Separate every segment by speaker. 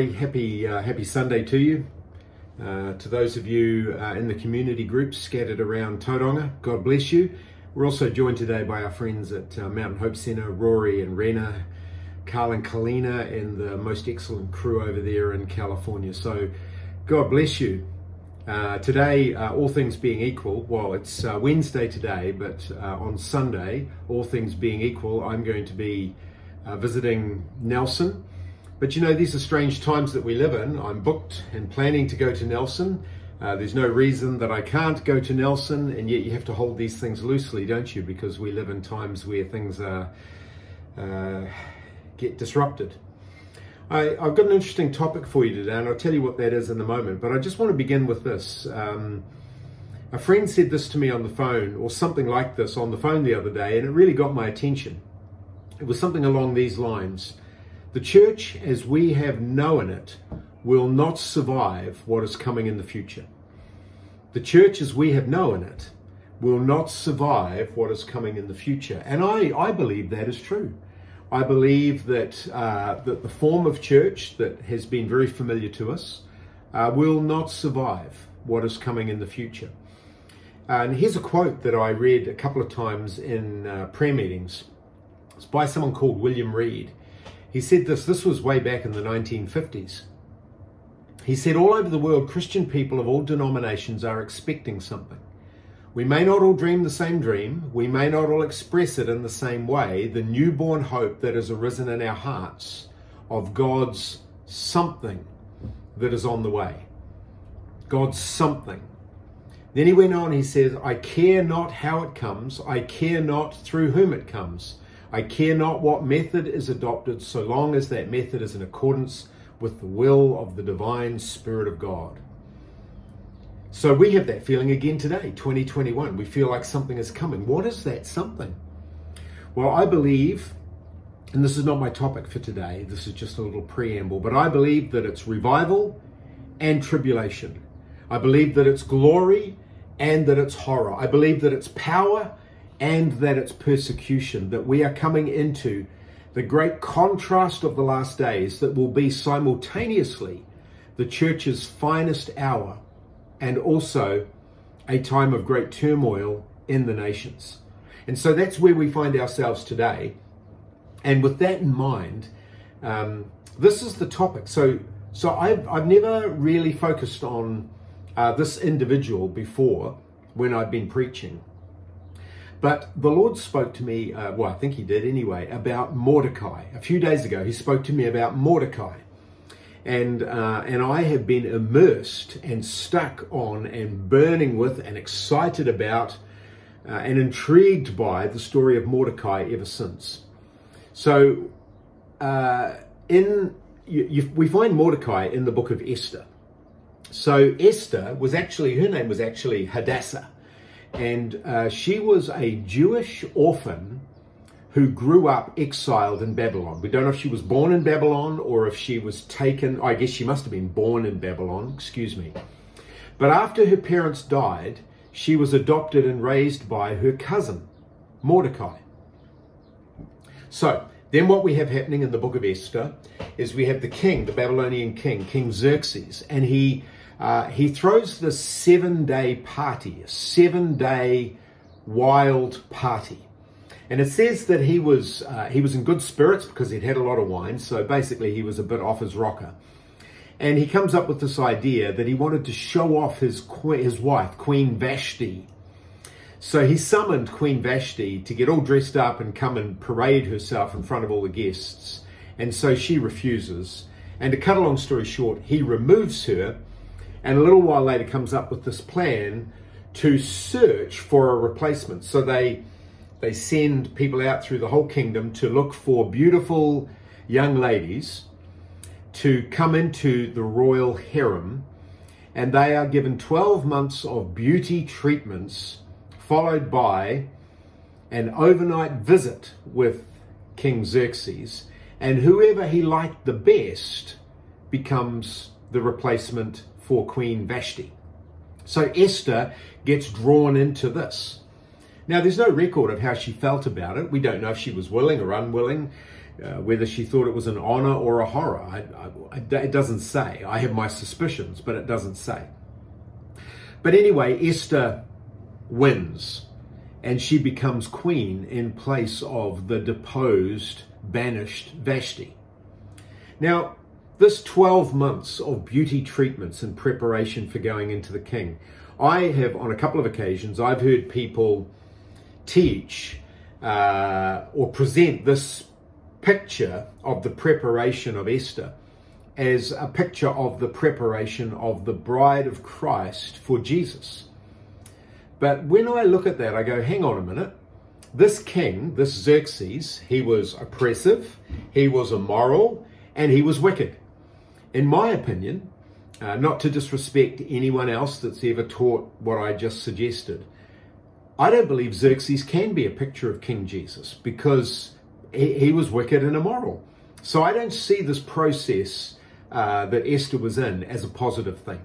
Speaker 1: everybody. Happy uh, Happy Sunday to you. Uh, to those of you uh, in the community groups scattered around Tauranga, God bless you. We're also joined today by our friends at uh, Mountain Hope Centre, Rory and Rena, Carl and Kalina, and the most excellent crew over there in California. So, God bless you. Uh, today, uh, all things being equal, well, it's Wednesday today, but on Sunday, all things being equal, I'm going to be visiting Nelson. But you know, these are strange times that we live in. I'm booked and planning to go to Nelson. Uh, there's no reason that I can't go to Nelson, and yet you have to hold these things loosely, don't you? Because we live in times where things are, get disrupted. I, have got an interesting topic for you today, and I'll tell you what that is in a moment. But I just want to begin with this. Um, a friend said this to me on the phone, or something like this on the phone the other day, and it really got my attention. It was something along these lines The church, as we have known it, will not survive what is coming in the future. The church, as we have known it, will not survive what is coming in the future. And I, I believe that is true. I believe that, uh, that the form of church that has been very familiar to us uh, will not survive what is coming in the future. And here's a quote that I read a couple of times in uh, prayer meetings. It's by someone called William Reed. He said this, this was way back in the 1950s. He said, All over the world, Christian people of all denominations are expecting something. We may not all dream the same dream, we may not all express it in the same way, the newborn hope that has arisen in our hearts of God's something that is on the way. God's something. Then he went on, he says, I care not how it comes, I care not through whom it comes. I care not what method is adopted, so long as that method is in accordance with the will of the divine Spirit of God. So we have that feeling again today, 2021. We feel like something is coming. What is that something? Well, I believe, and this is not my topic for today, this is just a little preamble, but I believe that it's revival and tribulation. I believe that it's glory and that it's horror. I believe that it's power and that it's persecution, that we are coming into the great contrast of the last days that will be simultaneously the church's finest hour and also a time of great turmoil in the nations. And so that's where we find ourselves today. And with that in mind, um, this is the topic. So, so I've, I've never really focused on uh, this individual before when I've been preaching. But the Lord spoke to me, uh, well, I think He did anyway, about Mordecai. A few days ago, He spoke to me about Mordecai and uh, and I have been immersed and stuck on and burning with and excited about uh, and intrigued by the story of Mordecai ever since. So, uh, in you, you, we find Mordecai in the book of Esther. So Esther was actually her name was actually Hadassah, and uh, she was a Jewish orphan who grew up exiled in Babylon. We don't know if she was born in Babylon or if she was taken, I guess she must have been born in Babylon, excuse me. But after her parents died, she was adopted and raised by her cousin, Mordecai. So, then what we have happening in the book of Esther is we have the king, the Babylonian king, King Xerxes, and he uh, he throws this seven day party, a seven day wild party. And it says that he was uh, he was in good spirits because he'd had a lot of wine. So basically, he was a bit off his rocker. And he comes up with this idea that he wanted to show off his his wife, Queen Vashti. So he summoned Queen Vashti to get all dressed up and come and parade herself in front of all the guests. And so she refuses. And to cut a long story short, he removes her, and a little while later comes up with this plan to search for a replacement. So they they send people out through the whole kingdom to look for beautiful young ladies to come into the royal harem, and they are given 12 months of beauty treatments, followed by an overnight visit with King Xerxes, and whoever he liked the best becomes the replacement for Queen Vashti. So Esther gets drawn into this. Now, there's no record of how she felt about it. We don't know if she was willing or unwilling. Uh, whether she thought it was an honor or a horror, I, I, it doesn't say. I have my suspicions, but it doesn't say. But anyway, Esther wins and she becomes queen in place of the deposed, banished Vashti. Now, this 12 months of beauty treatments in preparation for going into the king, I have, on a couple of occasions, I've heard people teach uh, or present this picture of the preparation of Esther as a picture of the preparation of the bride of Christ for Jesus. But when I look at that, I go, hang on a minute. This king, this Xerxes, he was oppressive, he was immoral, and he was wicked. In my opinion, uh, not to disrespect anyone else that's ever taught what I just suggested, I don't believe Xerxes can be a picture of King Jesus because he, he was wicked and immoral. So I don't see this process uh, that Esther was in as a positive thing.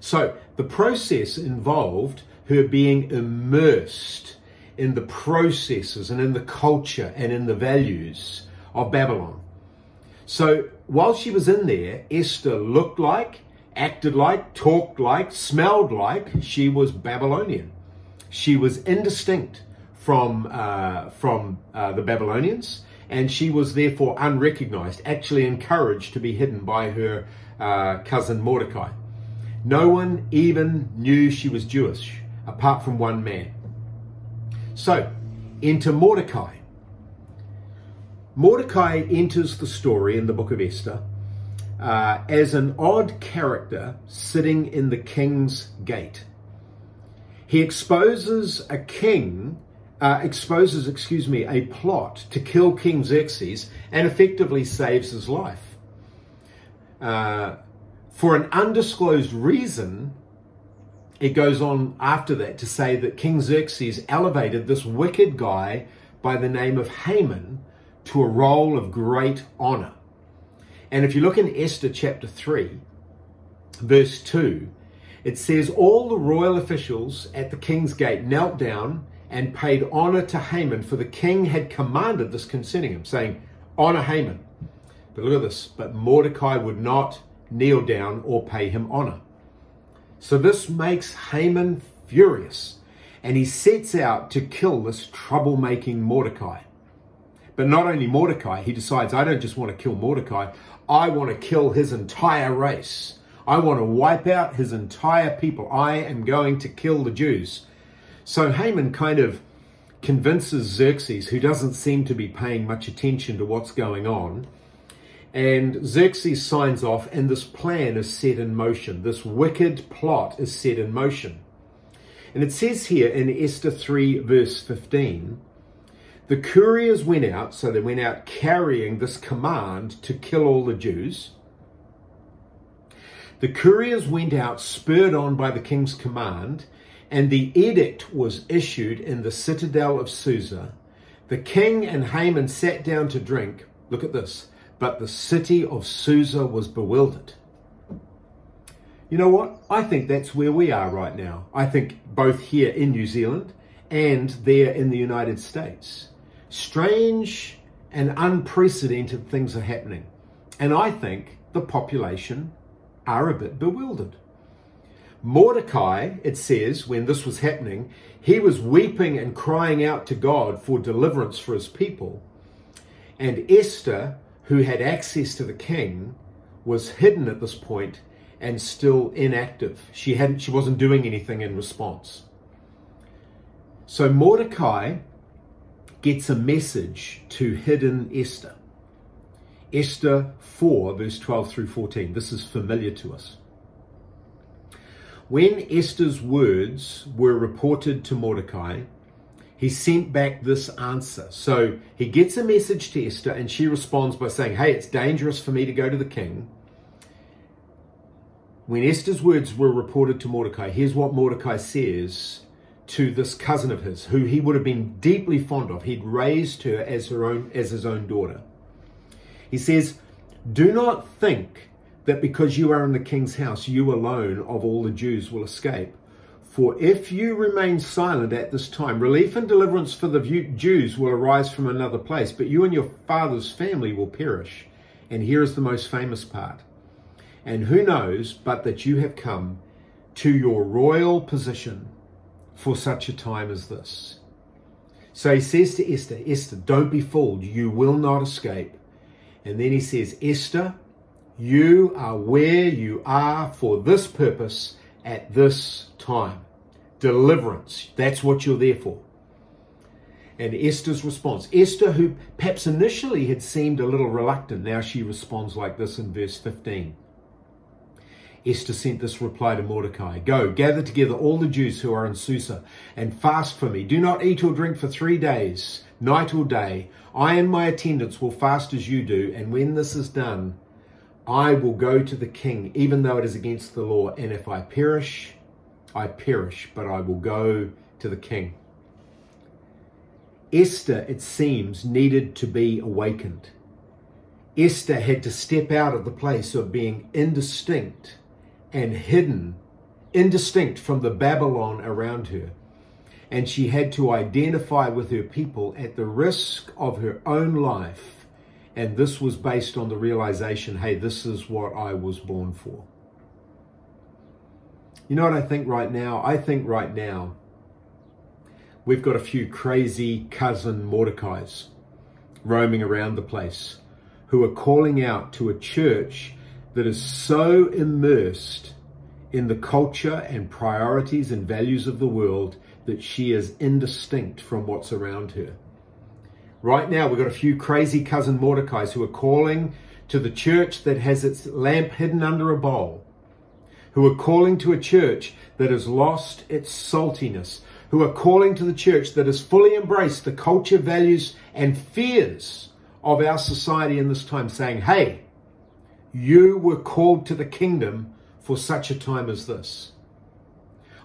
Speaker 1: So the process involved her being immersed in the processes and in the culture and in the values of Babylon. So while she was in there, Esther looked like, acted like, talked like, smelled like she was Babylonian. She was indistinct from uh, from uh, the Babylonians, and she was therefore unrecognized, actually encouraged to be hidden by her uh, cousin Mordecai. No one even knew she was Jewish apart from one man. So, enter Mordecai. Mordecai enters the story in the book of Esther uh, as an odd character sitting in the king's gate. He exposes a king, uh, exposes, excuse me, a plot to kill King Xerxes and effectively saves his life. Uh, for an undisclosed reason, it goes on after that to say that King Xerxes elevated this wicked guy by the name of Haman to a role of great honor. And if you look in Esther chapter 3, verse 2, it says, All the royal officials at the king's gate knelt down and paid honor to Haman, for the king had commanded this concerning him, saying, Honor Haman. But look at this. But Mordecai would not kneel down or pay him honor. So this makes Haman furious, and he sets out to kill this troublemaking Mordecai. But not only Mordecai, he decides, I don't just want to kill Mordecai, I want to kill his entire race. I want to wipe out his entire people. I am going to kill the Jews. So Haman kind of convinces Xerxes, who doesn't seem to be paying much attention to what's going on, and Xerxes signs off, and this plan is set in motion. This wicked plot is set in motion. And it says here in Esther 3, verse 15, the couriers went out, so they went out carrying this command to kill all the Jews. The couriers went out spurred on by the king's command, and the edict was issued in the citadel of Susa. The king and Haman sat down to drink. Look at this but the city of Susa was bewildered. You know what? I think that's where we are right now. I think both here in New Zealand and there in the United States. Strange and unprecedented things are happening. And I think the population are a bit bewildered. Mordecai, it says, when this was happening, he was weeping and crying out to God for deliverance for his people. And Esther who had access to the king, was hidden at this point and still inactive. She hadn't she wasn't doing anything in response. So Mordecai gets a message to hidden Esther. Esther 4, verse 12 through 14. This is familiar to us. When Esther's words were reported to Mordecai, he sent back this answer. So he gets a message to Esther, and she responds by saying, Hey, it's dangerous for me to go to the king. When Esther's words were reported to Mordecai, here's what Mordecai says to this cousin of his, who he would have been deeply fond of. He'd raised her as her own as his own daughter. He says, Do not think that because you are in the king's house, you alone of all the Jews will escape. For if you remain silent at this time, relief and deliverance for the Jews will arise from another place, but you and your father's family will perish. And here is the most famous part. And who knows but that you have come to your royal position for such a time as this? So he says to Esther, Esther, don't be fooled. You will not escape. And then he says, Esther, you are where you are for this purpose at this time. Deliverance. That's what you're there for. And Esther's response. Esther, who perhaps initially had seemed a little reluctant, now she responds like this in verse 15. Esther sent this reply to Mordecai Go, gather together all the Jews who are in Susa and fast for me. Do not eat or drink for three days, night or day. I and my attendants will fast as you do, and when this is done, I will go to the king, even though it is against the law. And if I perish, I perish, but I will go to the king. Esther, it seems, needed to be awakened. Esther had to step out of the place of being indistinct and hidden, indistinct from the Babylon around her. And she had to identify with her people at the risk of her own life. And this was based on the realization hey, this is what I was born for. You know what I think right now? I think right now we've got a few crazy cousin Mordecai's roaming around the place who are calling out to a church that is so immersed in the culture and priorities and values of the world that she is indistinct from what's around her. Right now, we've got a few crazy cousin Mordecai's who are calling to the church that has its lamp hidden under a bowl, who are calling to a church that has lost its saltiness, who are calling to the church that has fully embraced the culture, values, and fears of our society in this time, saying, Hey, you were called to the kingdom for such a time as this.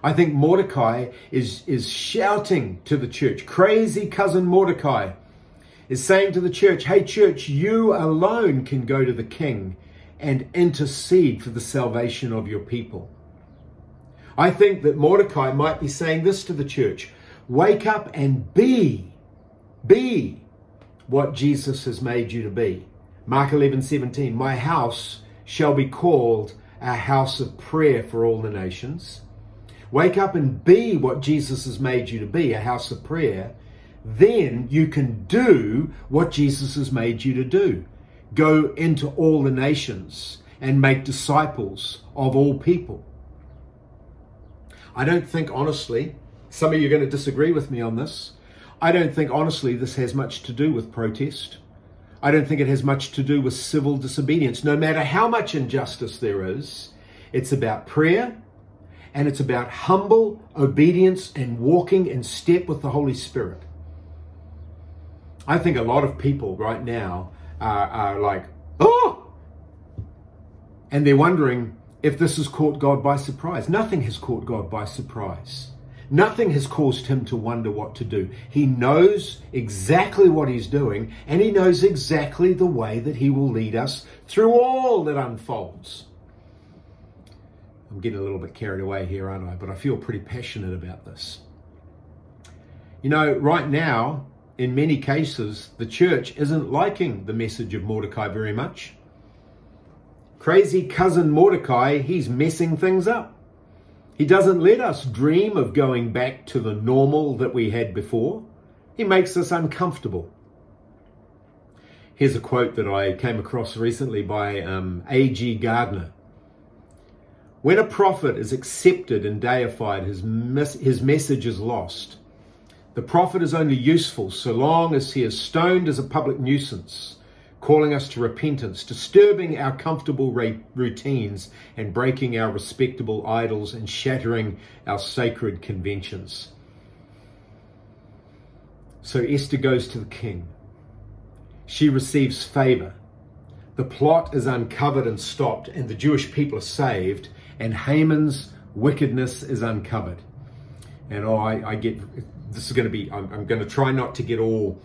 Speaker 1: I think Mordecai is, is shouting to the church. Crazy cousin Mordecai is saying to the church, Hey, church, you alone can go to the king and intercede for the salvation of your people. I think that Mordecai might be saying this to the church Wake up and be, be what Jesus has made you to be. Mark 11, 17, my house shall be called a house of prayer for all the nations. Wake up and be what Jesus has made you to be, a house of prayer. Then you can do what Jesus has made you to do. Go into all the nations and make disciples of all people. I don't think, honestly, some of you are going to disagree with me on this. I don't think, honestly, this has much to do with protest. I don't think it has much to do with civil disobedience. No matter how much injustice there is, it's about prayer and it's about humble obedience and walking in step with the Holy Spirit. I think a lot of people right now are, are like, oh! And they're wondering if this has caught God by surprise. Nothing has caught God by surprise. Nothing has caused him to wonder what to do. He knows exactly what he's doing, and he knows exactly the way that he will lead us through all that unfolds. I'm getting a little bit carried away here, aren't I? But I feel pretty passionate about this. You know, right now, in many cases, the church isn't liking the message of Mordecai very much. Crazy cousin Mordecai, he's messing things up. He doesn't let us dream of going back to the normal that we had before. He makes us uncomfortable. Here's a quote that I came across recently by um, A.G. Gardiner. When a prophet is accepted and deified, his, mes- his message is lost. The prophet is only useful so long as he is stoned as a public nuisance calling us to repentance, disturbing our comfortable routines and breaking our respectable idols and shattering our sacred conventions. So Esther goes to the king. She receives favor. The plot is uncovered and stopped, and the Jewish people are saved, and Haman's wickedness is uncovered. And oh, I, I get this is going to be, I'm, I'm going to try not to get all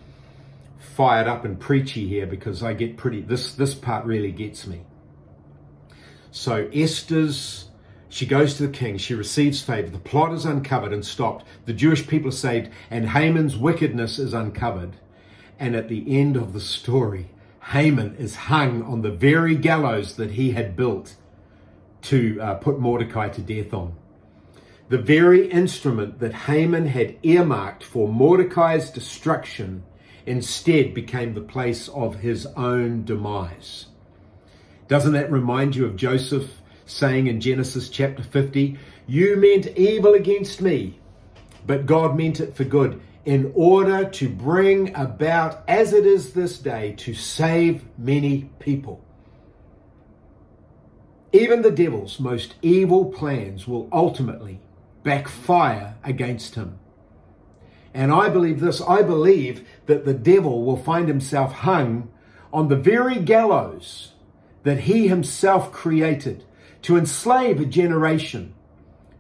Speaker 1: fired up and preachy here because I get pretty this this part really gets me. So Esther's She goes to the king, she receives favor, the plot is uncovered and stopped, the Jewish people are saved, and Haman's wickedness is uncovered. And at the end of the story, Haman is hung on the very gallows that he had built to uh, put Mordecai to death on. The very instrument that Haman had earmarked for Mordecai's destruction instead became the place of his own demise. Doesn't that remind you of Joseph saying in Genesis chapter 50, You meant evil against me, but God meant it for good, in order to bring about, as it is this day, to save many people. Even the devil's most evil plans will ultimately backfire against him. And I believe this I believe that the devil will find himself hung on the very gallows that he himself created to enslave a generation,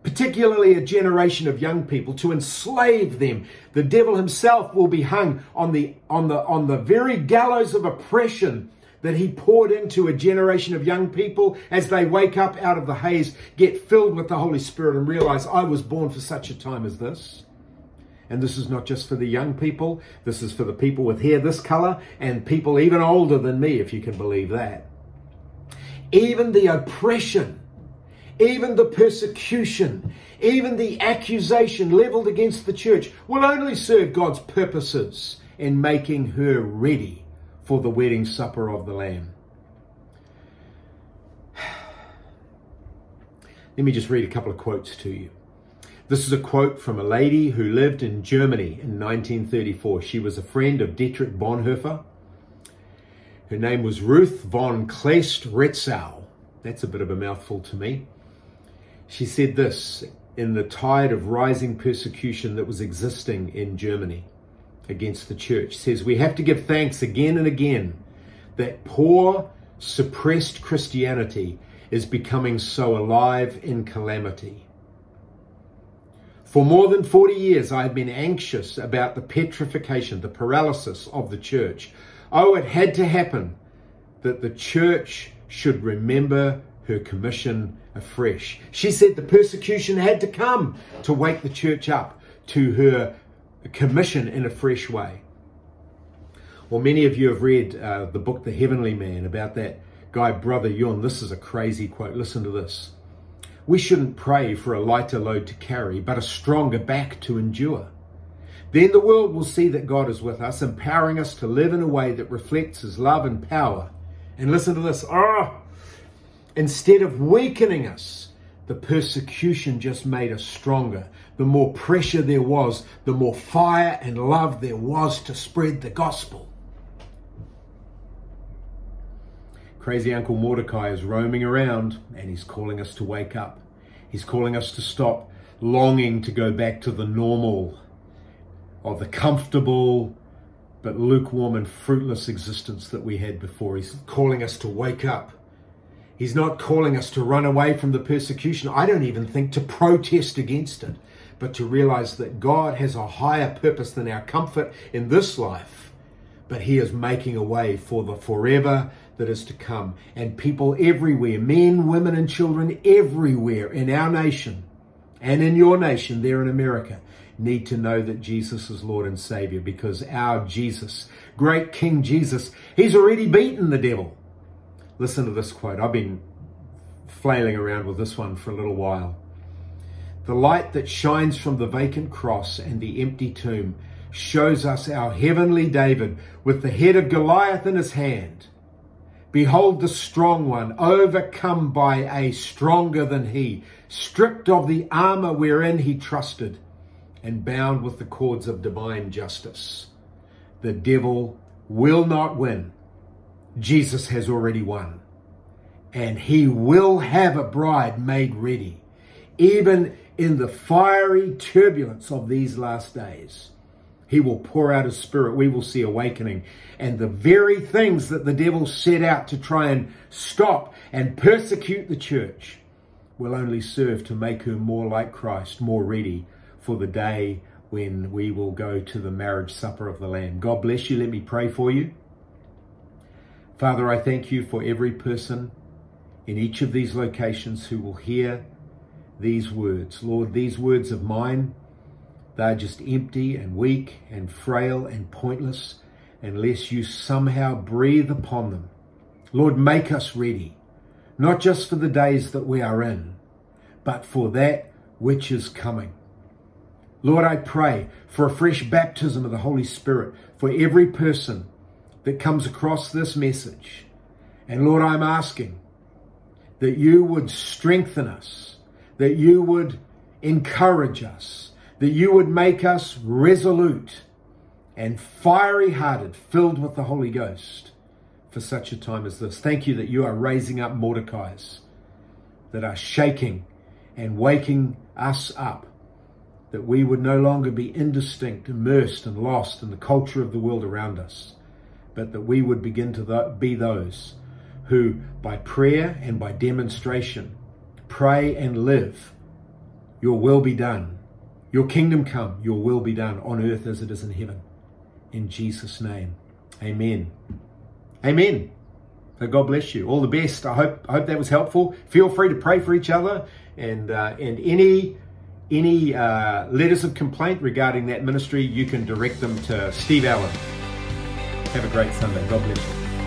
Speaker 1: particularly a generation of young people, to enslave them. The devil himself will be hung on the, on the, on the very gallows of oppression that he poured into a generation of young people as they wake up out of the haze, get filled with the Holy Spirit, and realize I was born for such a time as this. And this is not just for the young people, this is for the people with hair this color and people even older than me, if you can believe that even the oppression, even the persecution, even the accusation leveled against the church will only serve God's purposes in making her ready for the wedding supper of the Lamb. Let me just read a couple of quotes to you. This is a quote from a lady who lived in Germany in 1934. She was a friend of Dietrich Bonhoeffer her name was Ruth von Kleist Retzow. That's a bit of a mouthful to me. She said this in the tide of rising persecution that was existing in Germany against the church. says, We have to give thanks again and again that poor, suppressed Christianity is becoming so alive in calamity. For more than 40 years, I have been anxious about the petrification, the paralysis of the church. Oh, it had to happen that the church should remember her commission afresh. She said the persecution had to come to wake the church up to her commission in a fresh way. Well, many of you have read uh, the book The Heavenly Man about that guy, Brother Yun. This is a crazy quote. Listen to this. We shouldn't pray for a lighter load to carry, but a stronger back to endure. Then the world will see that God is with us, empowering us to live in a way that reflects His love and power. And listen to this. Ah, instead of weakening us, the persecution just made us stronger. The more pressure there was, the more fire and love there was to spread the gospel. Crazy Uncle Mordecai is roaming around and he's calling us to wake up. He's calling us to stop longing to go back to the normal of the comfortable but lukewarm and fruitless existence that we had before. He's calling us to wake up. He's not calling us to run away from the persecution. I don't even think to protest against it, but to realize that God has a higher purpose than our comfort in this life. But He is making a way for the forever that is to come. And people everywhere, men, women, and children everywhere in our nation and in your nation there in America, need to know that Jesus is Lord and Savior because our Jesus, great King Jesus, he's already beaten the devil. Listen to this quote. I've been flailing around with this one for a little while. The light that shines from the vacant cross and the empty tomb shows us our heavenly David with the head of Goliath in his hand. Behold the strong one, overcome by a stronger than he, stripped of the armor wherein he trusted and bound with the cords of divine justice. The devil will not win. Jesus has already won. And he will have a bride made ready, even in the fiery turbulence of these last days. He will pour out his spirit. We will see awakening. And the very things that the devil set out to try and stop and persecute the church will only serve to make her more like Christ, more ready for the day when we will go to the marriage supper of the Lamb. God bless you. Let me pray for you. Father, I thank you for every person in each of these locations who will hear these words. Lord, these words of mine, they're just empty and weak and frail and pointless unless you somehow breathe upon them. Lord, make us ready, not just for the days that we are in, but for that which is coming. Lord, I pray for a fresh baptism of the Holy Spirit for every person that comes across this message. And Lord, I'm asking that you would strengthen us, that you would encourage us, that you would make us resolute and fiery hearted, filled with the Holy Ghost for such a time as this. Thank you that you are raising up Mordecai's that are shaking and waking us up that we would no longer be indistinct, immersed, and lost in the culture of the world around us, but that we would begin to be those who, by prayer and by demonstration, pray and live, Your will be done. Your kingdom come, Your will be done on earth as it is in heaven. In Jesus' name, amen. Amen. So God bless you. All the best. I hope I hope that was helpful. Feel free to pray for each other and uh, and any any uh, letters of complaint regarding that ministry, you can direct them to Steve Allen. Have a great Sunday. God bless you.